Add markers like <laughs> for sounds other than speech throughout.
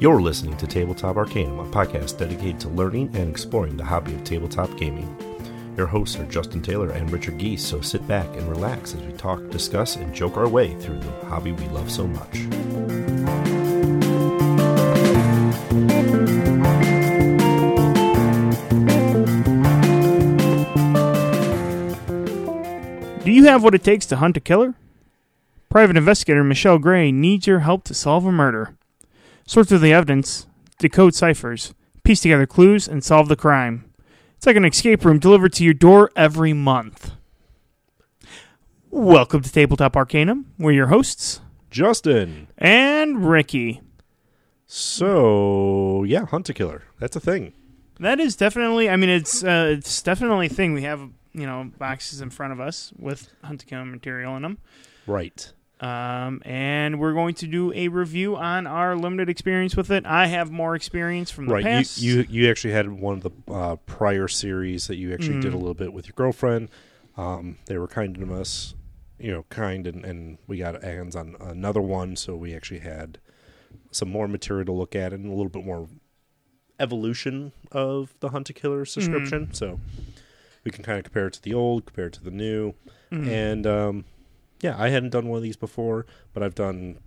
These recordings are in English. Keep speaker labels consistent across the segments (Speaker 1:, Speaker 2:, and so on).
Speaker 1: You're listening to Tabletop Arcanum, a podcast dedicated to learning and exploring the hobby of tabletop gaming. Your hosts are Justin Taylor and Richard Geese, so sit back and relax as we talk, discuss, and joke our way through the hobby we love so much.
Speaker 2: Do you have what it takes to hunt a killer? Private investigator Michelle Gray needs your help to solve a murder. Sort through the evidence, decode ciphers, piece together clues, and solve the crime. It's like an escape room delivered to your door every month. Welcome to Tabletop Arcanum. We're your hosts,
Speaker 1: Justin!
Speaker 2: and Ricky.
Speaker 1: So, yeah, Hunt a Killer. That's a thing.
Speaker 2: That is definitely. I mean, it's uh, it's definitely a thing. We have you know boxes in front of us with hunt a killer material in them.
Speaker 1: Right.
Speaker 2: Um, and we're going to do a review on our limited experience with it. I have more experience from the
Speaker 1: Right.
Speaker 2: past.
Speaker 1: You, you you actually had one of the uh, prior series that you actually did a
Speaker 2: Mm.
Speaker 1: little bit with your girlfriend. Um, they were kind to us, you know, kind, and, and we got hands on another one, so we actually had some more material to look at and a little bit more evolution of the Hunt a Killer subscription. So we can kind of compare it to the old, compare it to the new,
Speaker 2: Mhm.
Speaker 1: and um, yeah, I hadn't done one of these before, but I've done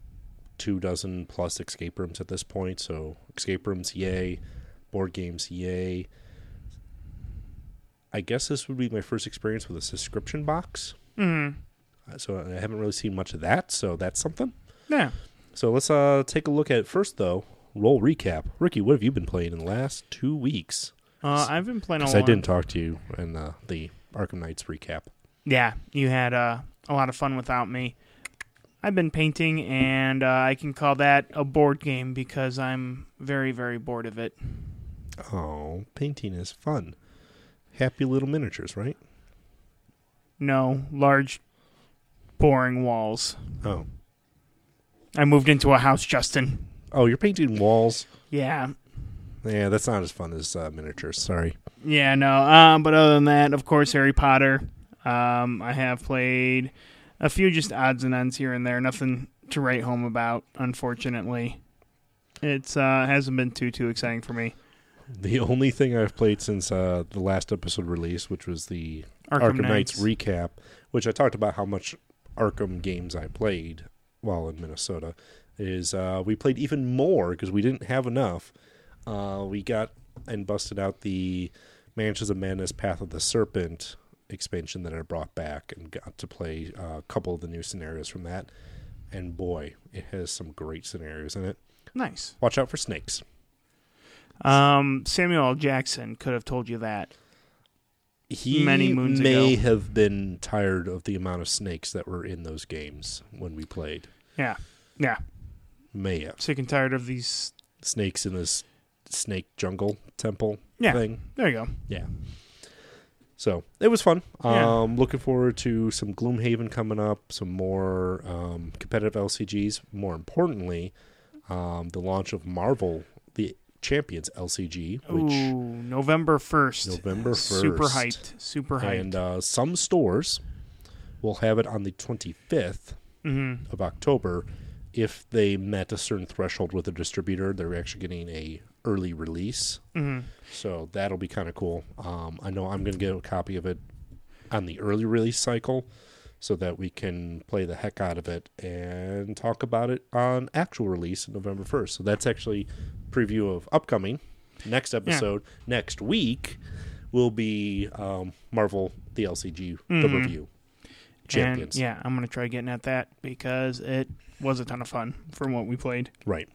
Speaker 1: two dozen plus escape rooms at this point. So escape rooms, yay! Board games, yay! I guess this would be my first experience with a subscription box.
Speaker 2: Mhm.
Speaker 1: Uh, So I haven't really seen much of that. So that's something.
Speaker 2: yeah.
Speaker 1: So let's uh take a look at it first, though. Roll recap. Ricky, what have you been playing in the last two weeks?
Speaker 2: Uh, I've been playing a
Speaker 1: Because
Speaker 2: lot.
Speaker 1: I didn't talk to you in uh, the Arkham Nights recap.
Speaker 2: Yeah, you had uh, a lot of fun without me. I've been painting, and uh, I can call that a board game because I'm very, very bored of it.
Speaker 1: Oh, painting is fun. Happy little miniatures, right?
Speaker 2: No, large, boring walls.
Speaker 1: Oh,
Speaker 2: I moved into a house, Justin.
Speaker 1: oh, you're painting walls.
Speaker 2: Yeah,
Speaker 1: Yeah, that's not as fun as uh, miniatures. Sorry.
Speaker 2: Yeah, no. Um, but other than that, of course, Harry Potter. Um, I have played a few just odds and ends here and there. Nothing to write home about, unfortunately. It's uh hasn't been too too exciting for me.
Speaker 1: The only thing I've played since uh, the last episode release, which was the
Speaker 2: Arkham,
Speaker 1: Arkham, Nights.
Speaker 2: Nights.
Speaker 1: recap, which I talked about how much Arkham games I played while in Minnesota, is uh, we played even more because we didn't have enough. Uh, we got and busted out the Mansions of Madness Path of the Serpent expansion that I brought back and got to play uh, a couple of the new scenarios from that. And boy, it has some great scenarios in it.
Speaker 2: nice.
Speaker 1: Watch out for snakes.
Speaker 2: Um, Samuel L. Jackson could have told you that.
Speaker 1: he
Speaker 2: many moons
Speaker 1: may
Speaker 2: ago.
Speaker 1: have been tired of the amount of snakes that were in those games when we played.
Speaker 2: Yeah, yeah.
Speaker 1: May have
Speaker 2: Sick and tired of these.
Speaker 1: snakes in this snake jungle temple
Speaker 2: Yeah.
Speaker 1: thing.
Speaker 2: There you go.
Speaker 1: Yeah. So it was fun.
Speaker 2: Yeah.
Speaker 1: Um, looking forward to some Gloomhaven coming up, some more um, competitive LCGs. More importantly, um, the launch of Marvel, the Champions LCG, which
Speaker 2: Ooh, November first.
Speaker 1: November
Speaker 2: first,
Speaker 1: Super
Speaker 2: hyped. Super hyped.
Speaker 1: and uh, some stores will have it on the 25th
Speaker 2: mm-hmm.
Speaker 1: of October. If they met a certain threshold with a distributor, they're actually getting a early release.
Speaker 2: Mm-hmm.
Speaker 1: So that'll be kind of cool. Um, I know I'm going to get a copy of it on the early release cycle so that we can play the heck out of it and talk about it on actual release November 1st. So that's actually preview of upcoming. Next episode, next week, will be um, Marvel, the LCG, the
Speaker 2: Mhm.
Speaker 1: review. Champions.
Speaker 2: And yeah, I'm gonna try getting at that because it was a ton of fun from what we played.
Speaker 1: Right.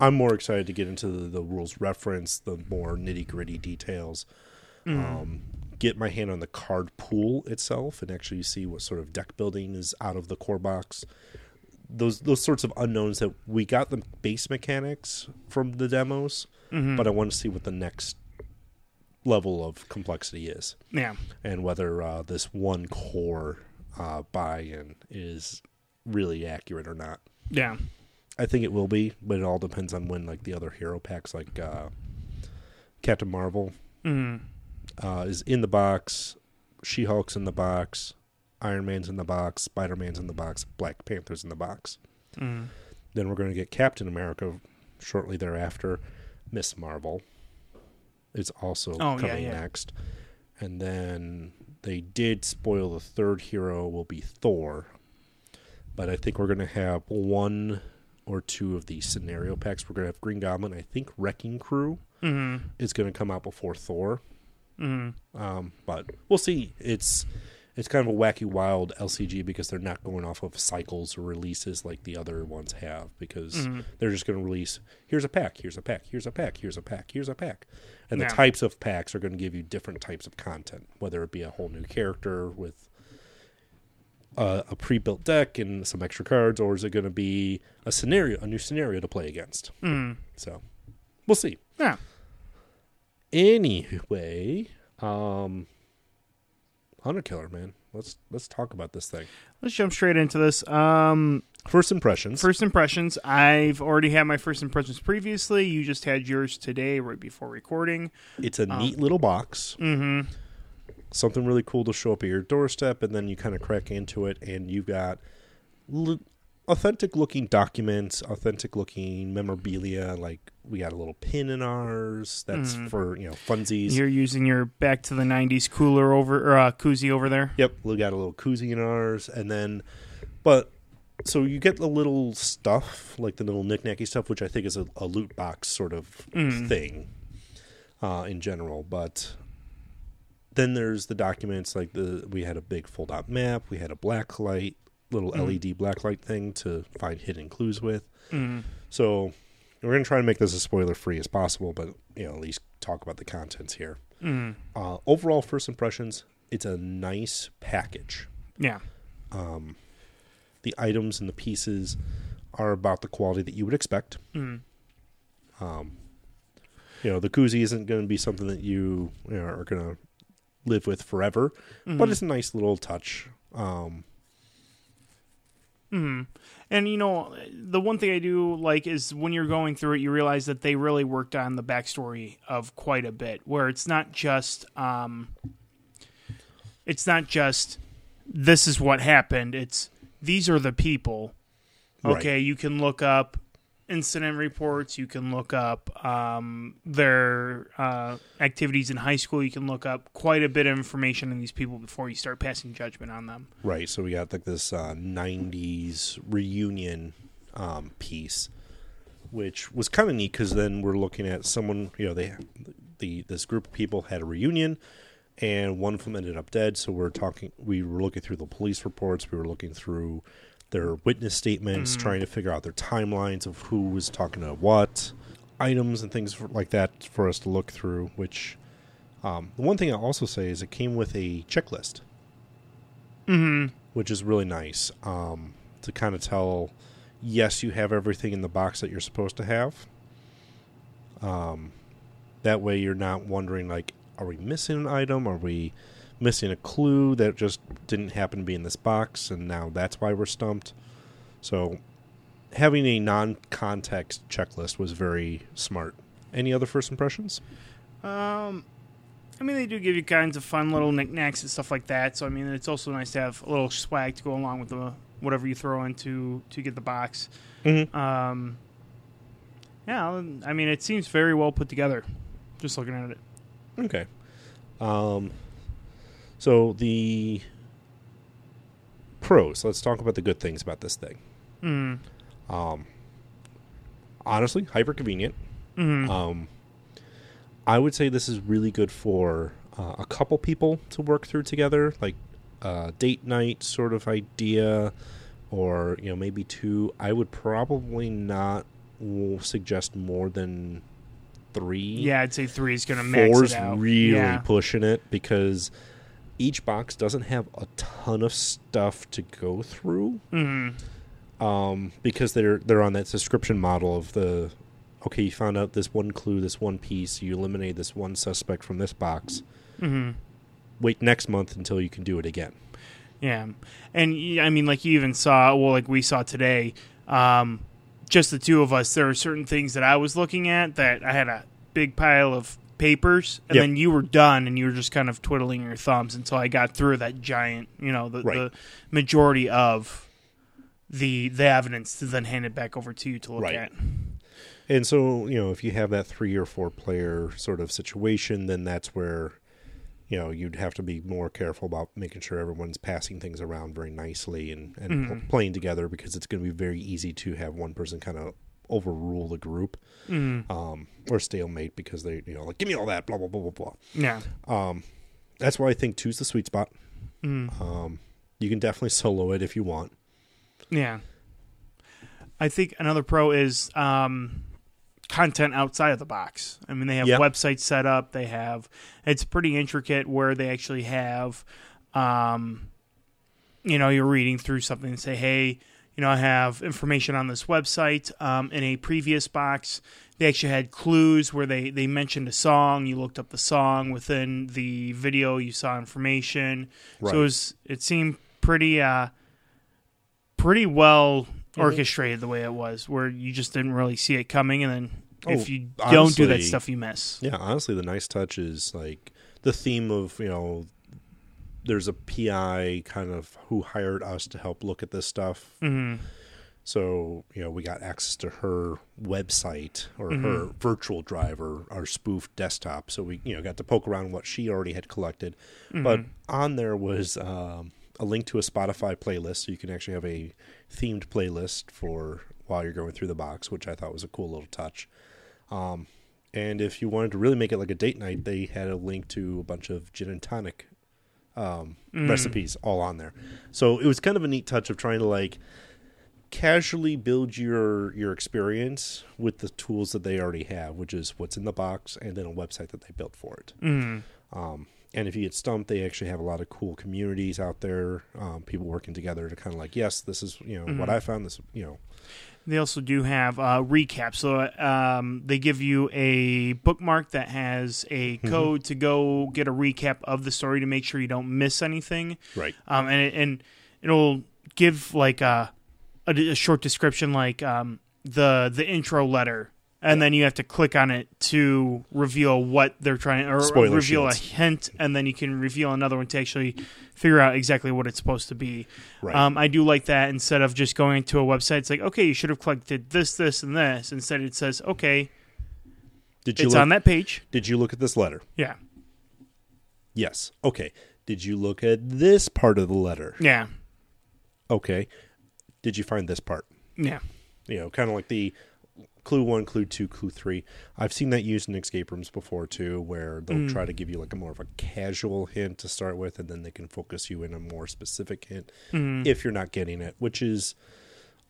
Speaker 1: I'm more excited to get into the, the rules reference, the more nitty gritty details.
Speaker 2: Mm.
Speaker 1: Um, get my hand on the card pool itself and actually see what sort of deck building is out of the core box. Those those sorts of unknowns that we got the base mechanics from the demos,
Speaker 2: Mhm.
Speaker 1: but I want to see what the next level of complexity is
Speaker 2: yeah,
Speaker 1: and whether uh, this one core uh, buy-in is really accurate or not.
Speaker 2: yeah,
Speaker 1: I think it will be, but it all depends on when like the other hero packs like uh, Captain Marvel
Speaker 2: mm.
Speaker 1: uh, is in the box, She Hulk's in the box, Iron Man's in the box, Spider Man's in the box, Black Panther's in the box.
Speaker 2: Mm.
Speaker 1: Then we're going to get Captain America shortly thereafter, Miss Marvel is also
Speaker 2: Oh, yeah,
Speaker 1: coming
Speaker 2: yeah.
Speaker 1: next. And then they did spoil the third hero will be Thor. But I think we're going to have one or two of these scenario packs. We're going to have Green Goblin. I think Wrecking Crew
Speaker 2: Mm-hmm.
Speaker 1: is going to come out before Thor.
Speaker 2: Mm-hmm.
Speaker 1: Um, but we'll see. It's it's kind of a wacky, wild LCG because they're not going off of cycles or releases like the other ones have. Because
Speaker 2: Mhm.
Speaker 1: they're just going to release here's a pack, here's a pack, here's a pack, here's a pack, here's a pack, and
Speaker 2: Yeah.
Speaker 1: the types of packs are going to give you different types of content, whether it be a whole new character with a, a pre-built deck and some extra cards, or is it going to be a scenario, a new scenario to play against?
Speaker 2: Mm-hmm.
Speaker 1: So we'll see.
Speaker 2: Yeah.
Speaker 1: Anyway, um Hunt a Killer, man. Let's let's talk about this thing.
Speaker 2: Let's jump straight into this. Um,
Speaker 1: First impressions.
Speaker 2: first impressions. I've already had my first impressions previously. You just had yours today, right before recording.
Speaker 1: it's a
Speaker 2: um,
Speaker 1: neat little box.
Speaker 2: Mm-hmm.
Speaker 1: Something really cool to show up at your doorstep, and then you kind of crack into it, and you've got l- authentic looking documents, authentic looking memorabilia. Like we got a little pin in ours. That's
Speaker 2: Mhm.
Speaker 1: for you know funsies.
Speaker 2: You're using your back to the '90s cooler over or uh, koozie over there.
Speaker 1: Yep, we got a little koozie in ours, and then, but so you get the little stuff like the little knickknacky stuff, which I think is a, a loot box sort of
Speaker 2: Mm.
Speaker 1: thing, uh, in general. But then there's the documents like the we had a big fold out map, we had a black light, little
Speaker 2: Mm.
Speaker 1: LED black light thing to find hidden clues with.
Speaker 2: Mm.
Speaker 1: So we're gonna try and make this as spoiler free as possible, but you know at least talk about the contents here.
Speaker 2: Mm.
Speaker 1: Uh, overall, first impressions, it's a nice package
Speaker 2: Yeah.
Speaker 1: um, the items and the pieces are about the quality that you would expect.
Speaker 2: Mm.
Speaker 1: Um, you know, the koozie isn't going to be something that you, you know, are going to live with forever, but
Speaker 2: Mhm.
Speaker 1: it's a nice little touch. Um,
Speaker 2: hmm And you know, the one thing I do like is when you're going through it, you realize that they really worked on the backstory of quite a bit, where it's not just, um, it's not just this is what happened. It's these are the people.
Speaker 1: Right.
Speaker 2: Okay, you can look up incident reports. You can look up um, their uh, activities in high school. You can look up quite a bit of information on these people before you start passing judgment on them.
Speaker 1: right. So we got like this uh, '90s reunion um, piece, which was kind of neat because then we're looking at someone. You know, they the this group of people had a reunion. and one of them ended up dead. So we're talking. We were looking through the police reports. We were looking through their witness statements,
Speaker 2: Mhm.
Speaker 1: trying to figure out their timelines of who was talking to what, items and things for, like that for us to look through. Which um, the one thing I also say is it came with a checklist,
Speaker 2: Mm-hmm.
Speaker 1: which is really nice um, to kind of tell. Yes, you have everything in the box that you're supposed to have. Um, that way, you're not wondering like, are we missing an item? Are we missing a clue that just didn't happen to be in this box, and now that's why we're stumped? So, having a non-context checklist was very smart. Any other first impressions?
Speaker 2: Um, I mean, they do give you kinds of fun little knickknacks and stuff like that. So I mean, it's also nice to have a little swag to go along with the whatever you throw into to get the box.
Speaker 1: Mm-hmm.
Speaker 2: Um, yeah, I mean, it seems very well put together. Just looking at it.
Speaker 1: Okay. Um, so the pros. Let's talk about the good things about this thing.
Speaker 2: Mm.
Speaker 1: Um, honestly, hyper convenient.
Speaker 2: Mm.
Speaker 1: Um, I would say this is really good for uh, a couple people to work through together, like a date night sort of idea, or you know maybe two. I would probably not suggest more than three.
Speaker 2: yeah, I'd say three is going to max
Speaker 1: Four's
Speaker 2: it out.
Speaker 1: really
Speaker 2: yeah.
Speaker 1: pushing it because each box doesn't have a ton of stuff to go through
Speaker 2: Mm.
Speaker 1: um, because they're they're on that subscription model of the okay, you found out this one clue, this one piece, you eliminate this one suspect from this box.
Speaker 2: Mm-hmm.
Speaker 1: Wait next month until you can do it again.
Speaker 2: Yeah, and i mean, like you even saw, well, like we saw today, um, just the two of us. There are certain things that I was looking at that I had a big pile of papers, and
Speaker 1: Yep.
Speaker 2: then you were done, and you were just kind of twiddling your thumbs until I got through that giant, you know, the,
Speaker 1: Right.
Speaker 2: the majority of the the evidence to then hand it back over to you to look
Speaker 1: Right.
Speaker 2: at.
Speaker 1: And so, you know, if you have that three or four player sort of situation, then that's where, you know, you'd have to be more careful about making sure everyone's passing things around very nicely and, and
Speaker 2: Mhm.
Speaker 1: playing together because it's going to be very easy to have one person kind of overrule the group
Speaker 2: Mm.
Speaker 1: um, or stalemate because they, you know, like, give me all that, blah, blah, blah, blah, blah.
Speaker 2: Yeah.
Speaker 1: Um, that's why I think two's the sweet spot.
Speaker 2: Mm.
Speaker 1: Um, you can definitely solo it if you want.
Speaker 2: Yeah. I think another pro is um, content outside of the box. I mean, they have
Speaker 1: Yeah.
Speaker 2: websites set up. They have it's pretty intricate where they actually have, um, you know, you're reading through something and say, hey, you know, I have information on this website. Um, in a previous box, they actually had clues where they they mentioned a song. You looked up the song within the video. You saw information.
Speaker 1: Right.
Speaker 2: So it, was, it seemed pretty uh, pretty well
Speaker 1: Mhm.
Speaker 2: orchestrated the way it was, where you just didn't really see it coming, and then
Speaker 1: Oh,
Speaker 2: if you don't do that stuff, you miss.
Speaker 1: Yeah, honestly, the nice touch is like the theme of you know, there's a PI kind of who hired us to help look at this stuff.
Speaker 2: hmm
Speaker 1: So you know, we got access to her website or
Speaker 2: Mhm.
Speaker 1: her virtual drive or our spoof desktop. So we you know got to poke around what she already had collected. But on there was um, a link to a Spotify playlist, so you can actually have a themed playlist for while you're going through the box, which I thought was a cool little touch. Um, and if you wanted to really make it like a date night, they had a link to a bunch of gin and tonic um,
Speaker 2: Mm.
Speaker 1: recipes all on there. So it was kind of a neat touch of trying to like casually build your your experience with the tools that they already have, which is what's in the box and then a website that they built for it.
Speaker 2: hmm
Speaker 1: Um, and if you get stumped, they actually have a lot of cool communities out there, um, people working together to kind of like, yes, this is you know what
Speaker 2: Mhm.
Speaker 1: I found. This you know,
Speaker 2: They also do have uh, recaps. So um, they give you a bookmark that has a
Speaker 1: Mm-hmm.
Speaker 2: code to go get a recap of the story to make sure you don't miss anything.
Speaker 1: right?
Speaker 2: um, and it, and it'll give like a, a, a short description, like um, the the intro letter, and then you have to click on it to reveal what they're trying or
Speaker 1: Spoiler
Speaker 2: reveal a hint, and then you can reveal another one to actually figure out exactly what it's supposed to be.
Speaker 1: Right.
Speaker 2: Um, I do like that instead of just going to a website. It's like okay, you should have collected this, this, and this. Instead, it says okay,
Speaker 1: did you
Speaker 2: it's
Speaker 1: look,
Speaker 2: on that page.
Speaker 1: Did you look at this letter?
Speaker 2: Yeah,
Speaker 1: Yes. Okay. Did you look at this part of the letter?
Speaker 2: yeah,
Speaker 1: Okay. Did you find this part?
Speaker 2: yeah.
Speaker 1: You know, kind of like the clue one, clue two, clue three. I've seen that used in escape rooms before too, where they'll
Speaker 2: Mm.
Speaker 1: try to give you like a more of a casual hint to start with, and then they can focus you in a more specific hint
Speaker 2: Mhm.
Speaker 1: if you're not getting it, which is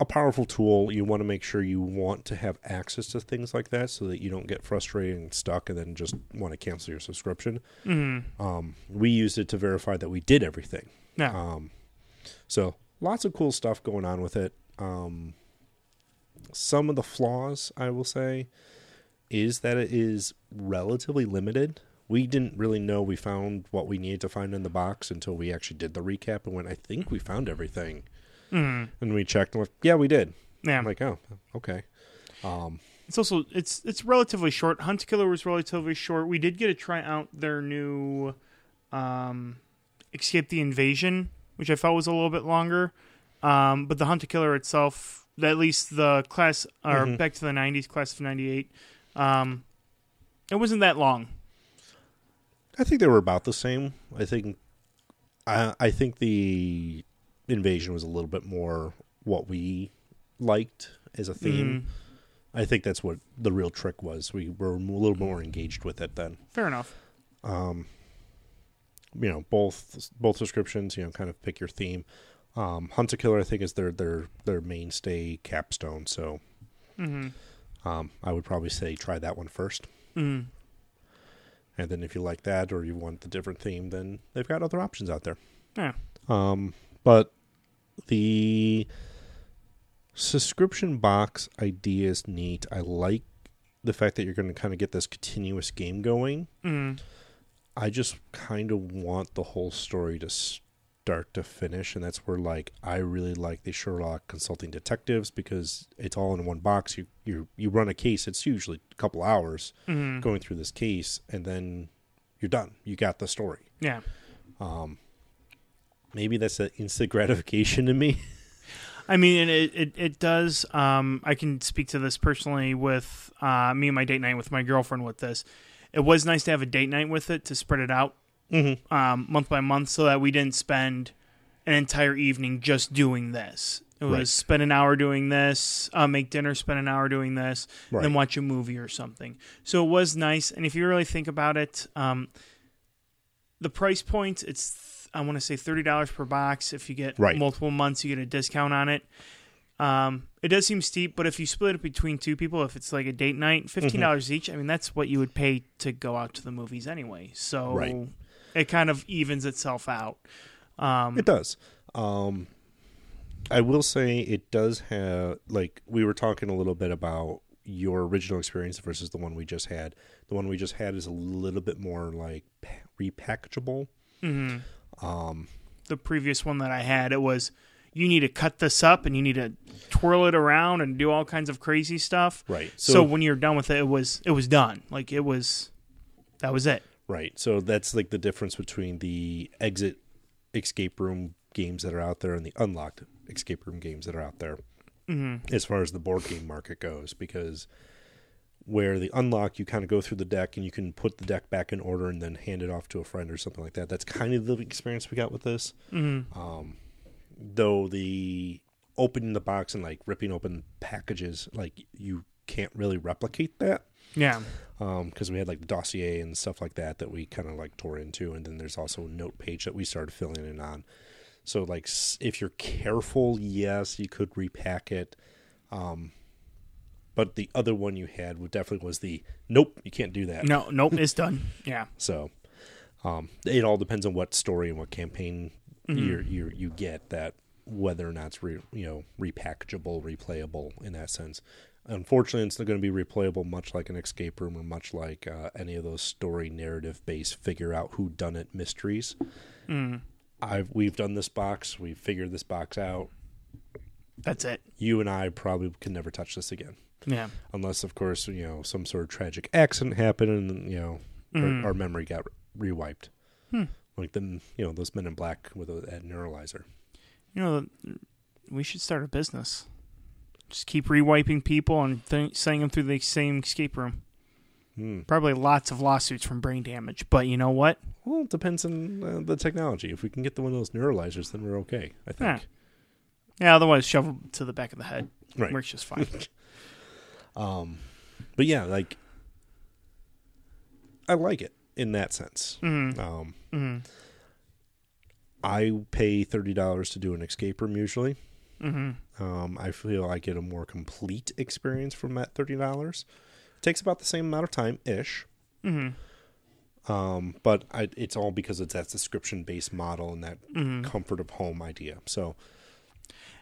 Speaker 1: a powerful tool. You want to make sure you want to have access to things like that so that you don't get frustrated and stuck and then just want to cancel your subscription.
Speaker 2: Mhm.
Speaker 1: Um, we used it to verify that we did everything.
Speaker 2: Yeah.
Speaker 1: Um, so lots of cool stuff going on with it. Um, some of the flaws, I will say, is that it is relatively limited. We didn't really know we found what we needed to find in the box until we actually did the recap and went, I think we found everything.
Speaker 2: Mhm.
Speaker 1: And we checked and went, yeah, we did.
Speaker 2: yeah.
Speaker 1: I'm like, oh, okay. Um,
Speaker 2: It's also it's it's relatively short. Hunt Killer was relatively short. We did get to try out their new um, Escape the Invasion, which I felt was a little bit longer. Um, but the Hunt Killer itself, at least the class or
Speaker 1: Mhm.
Speaker 2: back to the '90s class of '98, um, it wasn't that long.
Speaker 1: I think they were about the same. I think I I think the invasion was a little bit more what we liked as a theme.
Speaker 2: Mhm.
Speaker 1: I think that's what the real trick was. We were a little more engaged with it then.
Speaker 2: Fair enough.
Speaker 1: Um, you know, both both descriptions. You know, kind of pick your theme. Um, Hunt a Killer, I think, is their their their mainstay capstone. So
Speaker 2: hmm
Speaker 1: um, I would probably say try that one first.
Speaker 2: hmm
Speaker 1: And then if you like that or you want the different theme, then they've got other options out there.
Speaker 2: Yeah.
Speaker 1: Um, but the subscription box idea is neat. I like the fact that you're going to kind of get this continuous game going.
Speaker 2: hmm
Speaker 1: I just kind of want the whole story to start to finish, and that's where like I really like the Sherlock Consulting Detectives because it's all in one box. You you you run a case. It's usually a couple hours
Speaker 2: hmm
Speaker 1: going through this case, and then you're done. You got the story.
Speaker 2: Yeah.
Speaker 1: Um, maybe that's an instant <laughs> gratification to me.
Speaker 2: I mean, it, it, it does. Um, I can speak to this personally with uh, me and my date night with my girlfriend with this. It was nice to have a date night with it to spread it out
Speaker 1: Mm-hmm.
Speaker 2: um, month by month so that we didn't spend an entire evening just doing this. It was
Speaker 1: Right.
Speaker 2: spend an hour doing this, uh, make dinner, spend an hour doing this,
Speaker 1: Right.
Speaker 2: then watch a movie or something. So it was nice. And if you really think about it, um, the price point, it's, I want to say $30 per box. If you get
Speaker 1: Right.
Speaker 2: multiple months, you get a discount on it. Um, it does seem steep, but if you split it between two people, if it's like a date night, fifteen dollars each. I mean, that's what you would pay to go out to the movies anyway. So
Speaker 1: Right.
Speaker 2: It kind of evens itself out. Um,
Speaker 1: It does. Um, I will say it does have like we were talking a little bit about your original experience versus the one we just had. The one we just had is a little bit more like pa- repackageable.
Speaker 2: the previous one that I had, it was you need to cut this up and you need to twirl it around and do all kinds of crazy stuff.
Speaker 1: Right.
Speaker 2: So,
Speaker 1: So-
Speaker 2: when you're done with it, it was it was done. Like it was, that was it.
Speaker 1: Right. So that's like the difference between the exit escape room games that are out there and the unlocked escape room games that are out there
Speaker 2: Mm-hmm.
Speaker 1: as far as the board game market goes. Because where the unlock, you kind of go through the deck and you can put the deck back in order and then hand it off to a friend or something like that. That's kind of the experience we got with this.
Speaker 2: Mm-hmm.
Speaker 1: Um, though the opening the box and like ripping open packages, like you can't really replicate that
Speaker 2: Yeah.
Speaker 1: because we had like the dossier and stuff like that that we kind of like tore into, and then there's also a note page that we started filling in on. So like, if you're careful, yes, you could repack it. Um, but the other one you had would definitely was the nope, you can't do that.
Speaker 2: No, <laughs> nope, it's done. Yeah.
Speaker 1: So um, it all depends on what story and what campaign you you you get that whether or not it's re, you know repackageable, replayable in that sense. Unfortunately, it's not going to be replayable much like an escape room or much like uh, any of those story narrative based figure out who done it mysteries. I've we've done this box, we've figured this box out.
Speaker 2: That's it.
Speaker 1: You and I probably can never touch this again
Speaker 2: Yeah.
Speaker 1: unless of course you know some sort of tragic accident happened and you know
Speaker 2: Mhm.
Speaker 1: our, our memory got re- rewiped
Speaker 2: Hmm.
Speaker 1: like them you know those men in black with a, that neuralizer
Speaker 2: You know, we should start a business. Just keep rewiping people and th- sending them through the same escape room.
Speaker 1: hmm.
Speaker 2: Probably lots of lawsuits from brain damage, but you know what?
Speaker 1: well it depends on uh, the technology if we can get the one of those neuralizers then we're okay i think
Speaker 2: Yeah, otherwise, shove them to the back of the head.
Speaker 1: right
Speaker 2: Works just fine. <laughs>
Speaker 1: um but yeah like i like it in that sense
Speaker 2: mm-hmm.
Speaker 1: um
Speaker 2: Mm-hmm.
Speaker 1: i pay $30 to do an escape room usually
Speaker 2: Mm-hmm.
Speaker 1: Um, I feel I get a more complete experience from that thirty dollars. It takes about the same amount of time ish,
Speaker 2: Mm-hmm.
Speaker 1: um, but I, it's all because it's that subscription based model and that
Speaker 2: Mm-hmm.
Speaker 1: comfort of home idea. So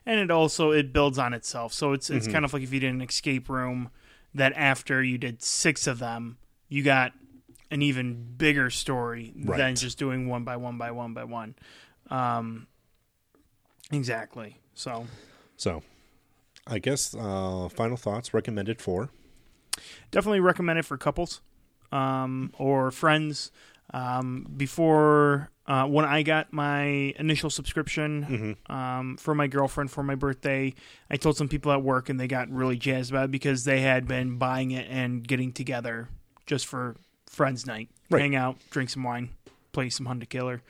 Speaker 2: and it also it builds on itself. So it's it's
Speaker 1: Mhm.
Speaker 2: kind of like if you did an escape room that after you did six of them, you got an even bigger story than just doing one by one by one by one. Um, exactly. So
Speaker 1: so I guess uh, final thoughts recommended for
Speaker 2: definitely recommend it for couples um, or friends. Um, before uh, when I got my initial subscription um, for my girlfriend for my birthday, I told some people at work and they got really jazzed about it because they had been buying it and getting together just for friends night,
Speaker 1: Right.
Speaker 2: hang out, drink some wine, play some Hunt a Killer.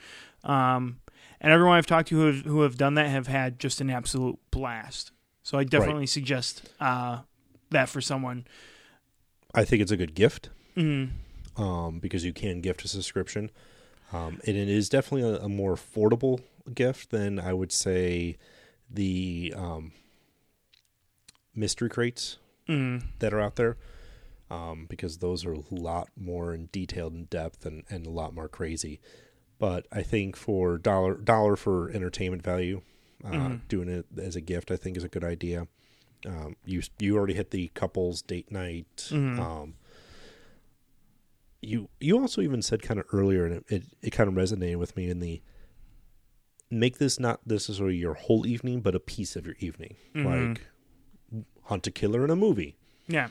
Speaker 2: Um, and everyone I've talked to who have, who have done that have had just an absolute blast. So I definitely suggest uh, that for someone.
Speaker 1: I think it's a good gift
Speaker 2: Mm,
Speaker 1: um, because you can gift a subscription. Um, and it is definitely a, a more affordable gift than I would say the um, mystery crates
Speaker 2: mm,
Speaker 1: that are out there um, because those are a lot more in detailed and depth and, and a lot more crazy. But I think for dollar dollar for entertainment value, uh,
Speaker 2: Mhm.
Speaker 1: doing it as a gift, I think is a good idea. Um, you you already hit the couples date night.
Speaker 2: Mhm.
Speaker 1: Um, you you also even said kind of earlier, and it, it, it kind of resonated with me in the make this not necessarily your whole evening, but a piece of your evening,
Speaker 2: Mhm.
Speaker 1: like hunt a killer in a movie
Speaker 2: yeah.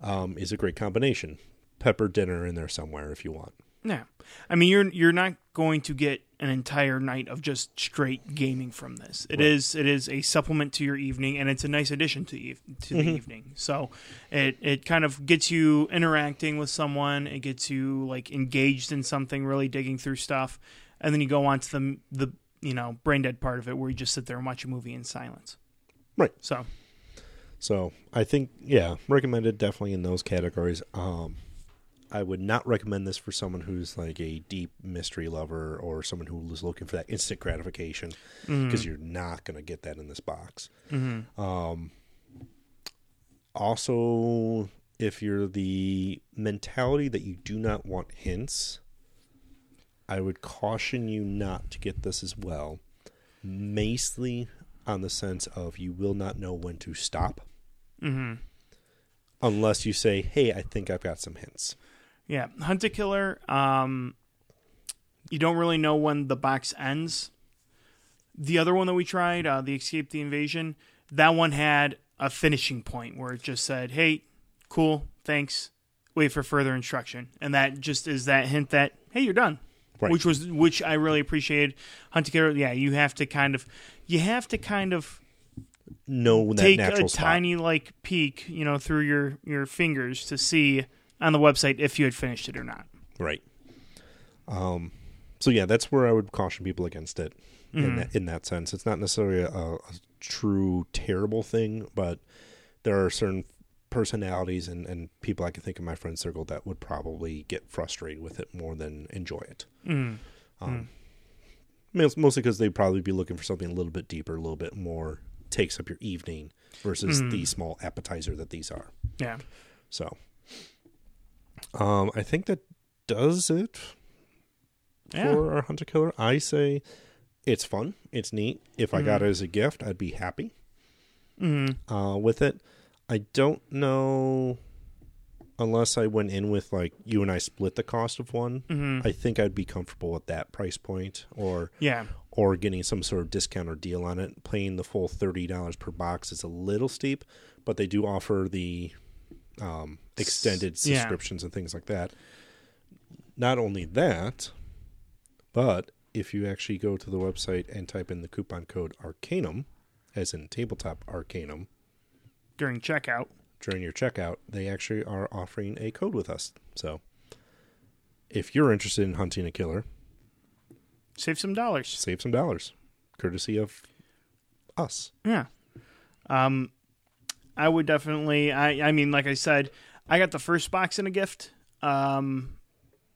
Speaker 1: um, is a great combination. Pepper dinner in there somewhere if you want.
Speaker 2: Yeah, I mean you're you're not going to get an entire night of just straight gaming from this. It is
Speaker 1: Right.
Speaker 2: it is a supplement to your evening, and it's a nice addition to the eve- to the evening. So it it kind of gets you interacting with someone. It gets you like engaged in something, really digging through stuff, and then you go on to the the you know brain dead part of it where you just sit there and watch a movie in silence.
Speaker 1: Right.
Speaker 2: So
Speaker 1: So I think yeah, recommended definitely in those categories. Um, I would not recommend this for someone who's like a deep mystery lover or someone who is looking for that instant gratification because you're not going to get that in this box. Um, also, if you're the mentality that you do not want hints, I would caution you not to get this as well. Mostly on the sense of you will not know when to stop
Speaker 2: hmm
Speaker 1: unless you say, "Hey, I think I've got some hints."
Speaker 2: Yeah, Hunt a Killer. Um, you don't really know when the box ends. The other one that we tried, uh, the Escape the Invasion, that one had a finishing point where it just said, "Hey, cool, thanks. Wait for further instruction," and that just is that hint that, "Hey, you're done."
Speaker 1: Right.
Speaker 2: Which was which I really appreciated. Hunt a Killer. Yeah, you have to kind of, you have to kind of
Speaker 1: Know that
Speaker 2: take
Speaker 1: natural
Speaker 2: a
Speaker 1: spot.
Speaker 2: tiny like peek, you know, through your your fingers to see on the website if you had finished it or not.
Speaker 1: Right. Um. So yeah, that's where I would caution people against it.
Speaker 2: Mm-hmm.
Speaker 1: In that in that sense, it's not necessarily a, a true terrible thing, but there are certain personalities and, and people I can think of in my friend circle that would probably get frustrated with it more than enjoy it.
Speaker 2: Mm.
Speaker 1: Um, mos- Mostly because they'd probably be looking for something a little bit deeper, a little bit more takes up your evening versus
Speaker 2: Mm-hmm.
Speaker 1: the small appetizer that these are.
Speaker 2: Yeah.
Speaker 1: So, um, I think that does it
Speaker 2: Yeah.
Speaker 1: for our hunt a killer. I say it's fun, it's neat. If I got it as a gift, I'd be happy
Speaker 2: Mm.
Speaker 1: uh, with it. I don't know unless I went in with like you and I split the cost of one.
Speaker 2: Mm-hmm.
Speaker 1: I think I'd be comfortable at that price point, or
Speaker 2: Yeah.
Speaker 1: or getting some sort of discount or deal on it. Paying the full thirty dollars per box is a little steep, but they do offer the um, extended
Speaker 2: S- yeah.
Speaker 1: subscriptions and things like that. Not only that, but if you actually go to the website and type in the coupon code Arcanum, as in tabletop Arcanum,
Speaker 2: During checkout.
Speaker 1: during your checkout, they actually are offering a code with us. So if you're interested in hunting a killer,
Speaker 2: Save some dollars.
Speaker 1: save some dollars, courtesy of us.
Speaker 2: Yeah. Um, I would definitely. I. I mean, like I said, I got the first box in a gift. Um,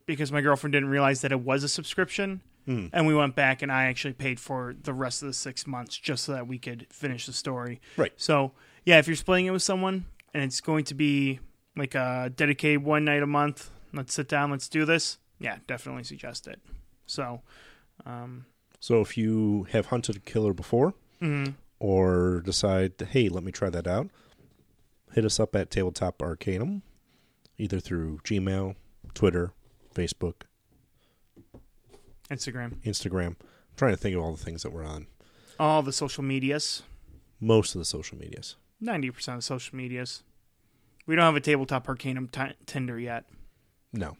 Speaker 2: because my girlfriend didn't realize that it was a subscription,
Speaker 1: Hmm.
Speaker 2: and we went back and I actually paid for the rest of the six months just so that we could finish the story.
Speaker 1: Right.
Speaker 2: So yeah, if you're splitting it with someone and it's going to be like a dedicated one night a month, let's sit down, let's do this. Yeah, definitely suggest it. So, um,
Speaker 1: So if you have hunted a killer before
Speaker 2: mhm.
Speaker 1: or decide, hey, let me try that out, hit us up at Tabletop Arcanum, either through Gmail, Twitter, Facebook,
Speaker 2: Instagram,
Speaker 1: Instagram. I'm trying to think of all the things that we're on.
Speaker 2: all the social medias.
Speaker 1: Most of the social medias.
Speaker 2: Ninety percent of social medias. We don't have a tabletop arcanum t- Tinder yet.
Speaker 1: No.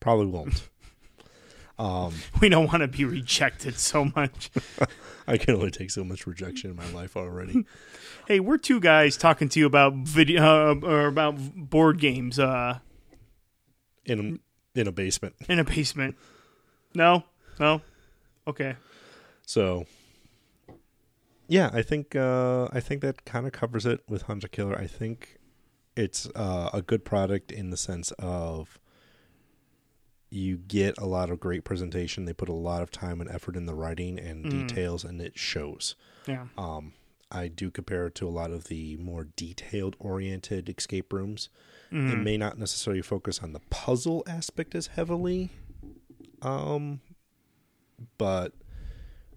Speaker 1: Probably won't. <laughs> um, <laughs>
Speaker 2: We don't want to be rejected so much. <laughs>
Speaker 1: I can only take so much rejection in my life already. <laughs>
Speaker 2: hey, we're two guys talking to you about video uh, or about board games uh,
Speaker 1: in in a basement.
Speaker 2: in a basement. No, no, okay.
Speaker 1: So yeah, I think uh, I think that kind of covers it with Hunt a Killer. I think it's uh, a good product in the sense of you get a lot of great presentation. They put a lot of time and effort in the writing and
Speaker 2: Mhm.
Speaker 1: details, and it shows.
Speaker 2: Yeah,
Speaker 1: Um, I do compare it to a lot of the more detailed oriented escape rooms. It
Speaker 2: Mhm.
Speaker 1: may not necessarily focus on the puzzle aspect as heavily, um, but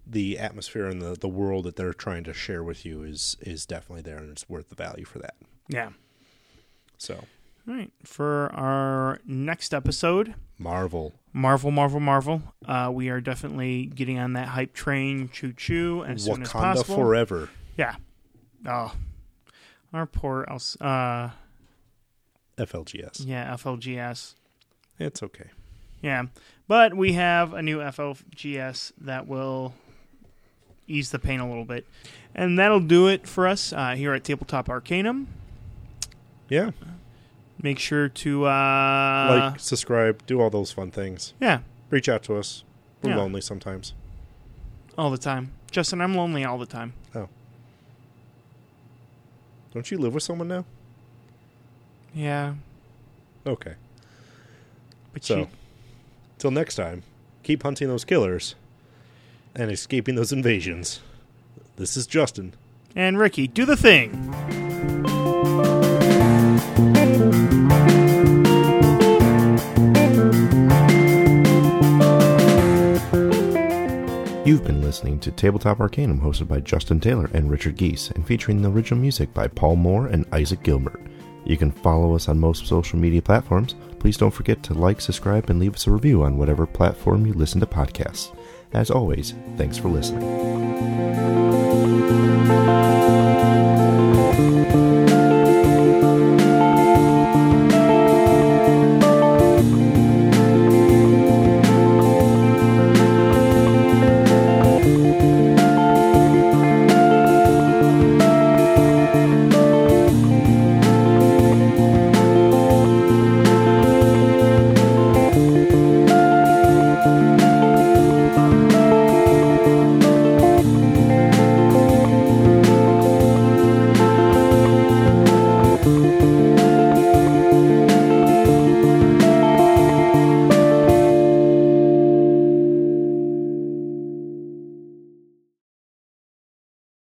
Speaker 1: the atmosphere and the, the world that they're trying to share with you is is definitely there, and it's worth the value for that.
Speaker 2: yeah.
Speaker 1: So,
Speaker 2: All right. For our next episode,
Speaker 1: Marvel,
Speaker 2: Marvel, Marvel, Marvel. Uh, we are definitely getting on that hype train, choo choo, as soon as
Speaker 1: Wakanda
Speaker 2: possible.
Speaker 1: forever.
Speaker 2: Yeah. Oh, our poor, Els- uh,
Speaker 1: FLGS.
Speaker 2: yeah, FLGS.
Speaker 1: It's okay.
Speaker 2: Yeah, but we have a new FLGS that will ease the pain a little bit, and that'll do it for us uh, here at Tabletop Arcanum.
Speaker 1: Yeah.
Speaker 2: Make sure to uh,
Speaker 1: like, subscribe, do all those fun things.
Speaker 2: yeah,
Speaker 1: Reach out to us. We're
Speaker 2: Yeah.
Speaker 1: lonely sometimes.
Speaker 2: all the time. Justin, I'm lonely all the time. Oh.
Speaker 1: Don't you live with someone now?
Speaker 2: Yeah,
Speaker 1: Okay.
Speaker 2: but
Speaker 1: So,
Speaker 2: you,
Speaker 1: till next time, keep hunting those killers and escaping those invasions. This is Justin.
Speaker 2: and Ricky, do the thing.
Speaker 3: You've been listening to Tabletop Arcanum, hosted by Justin Taylor and Richard Geese, and featuring the original music by Paul Moore and Isaac Gilbert. You can follow us on most social media platforms. Please don't forget to like, subscribe, and leave us a review on whatever platform you listen to podcasts. As always, thanks for listening.